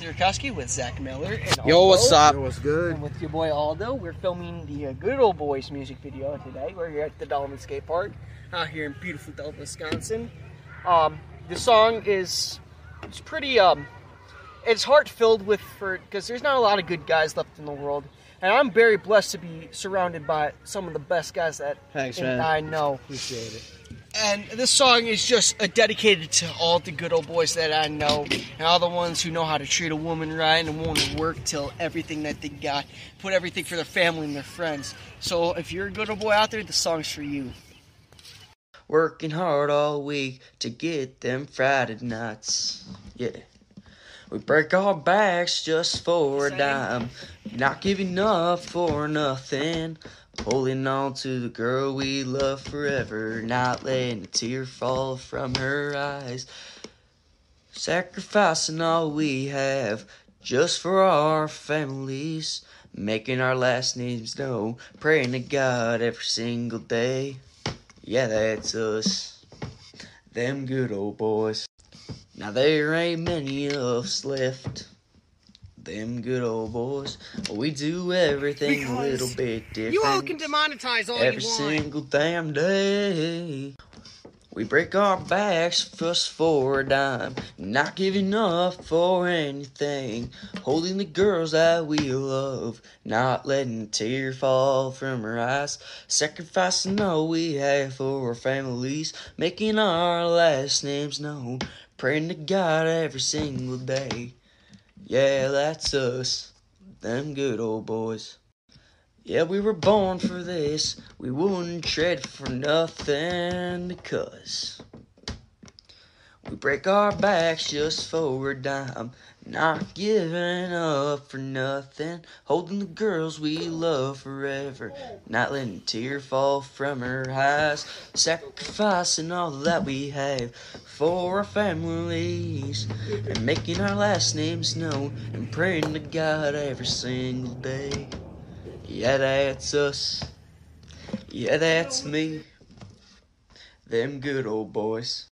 Thurkowski with Zach Miller and Yo, what's up? Yo, what's good? And with your boy Aldo, we're filming the uh, Good Old Boys music video today. We're here at the Dolman Skate Park out here in beautiful Delta, Wisconsin. Um, the song is it's pretty um, it's heart filled with for because there's not a lot of good guys left in the world, and I'm very blessed to be surrounded by some of the best guys that Thanks, man. I know. Appreciate it. And this song is just uh, dedicated to all the good old boys that I know, and all the ones who know how to treat a woman right and want to work till everything that they got, put everything for their family and their friends. So if you're a good old boy out there, the song's for you. Working hard all week to get them Friday nights. Yeah. We break our backs just for a dime. Not giving up for nothing. Holding on to the girl we love forever. Not letting a tear fall from her eyes. Sacrificing all we have just for our families. Making our last names known. Praying to God every single day. Yeah, that's us. Them good old boys. Now there ain't many of us left. Them good old boys. We do everything a little bit different. You all can demonetize all every you want. Every single damn day. We break our backs just for a dime, not giving up for anything. Holding the girls that we love, not letting a tear fall from our eyes. Sacrificing all we have for our families, making our last names known. Praying to God every single day. Yeah, that's us, them good old boys. Yeah, we were born for this. We wouldn't trade for nothing because we break our backs just for a dime. Not giving up for nothing. Holding the girls we love forever. Not letting tear fall from her eyes. Sacrificing all that we have for our families. And making our last names known. And praying to God every single day. Yeah, that's us. Yeah, that's me. Them good old boys.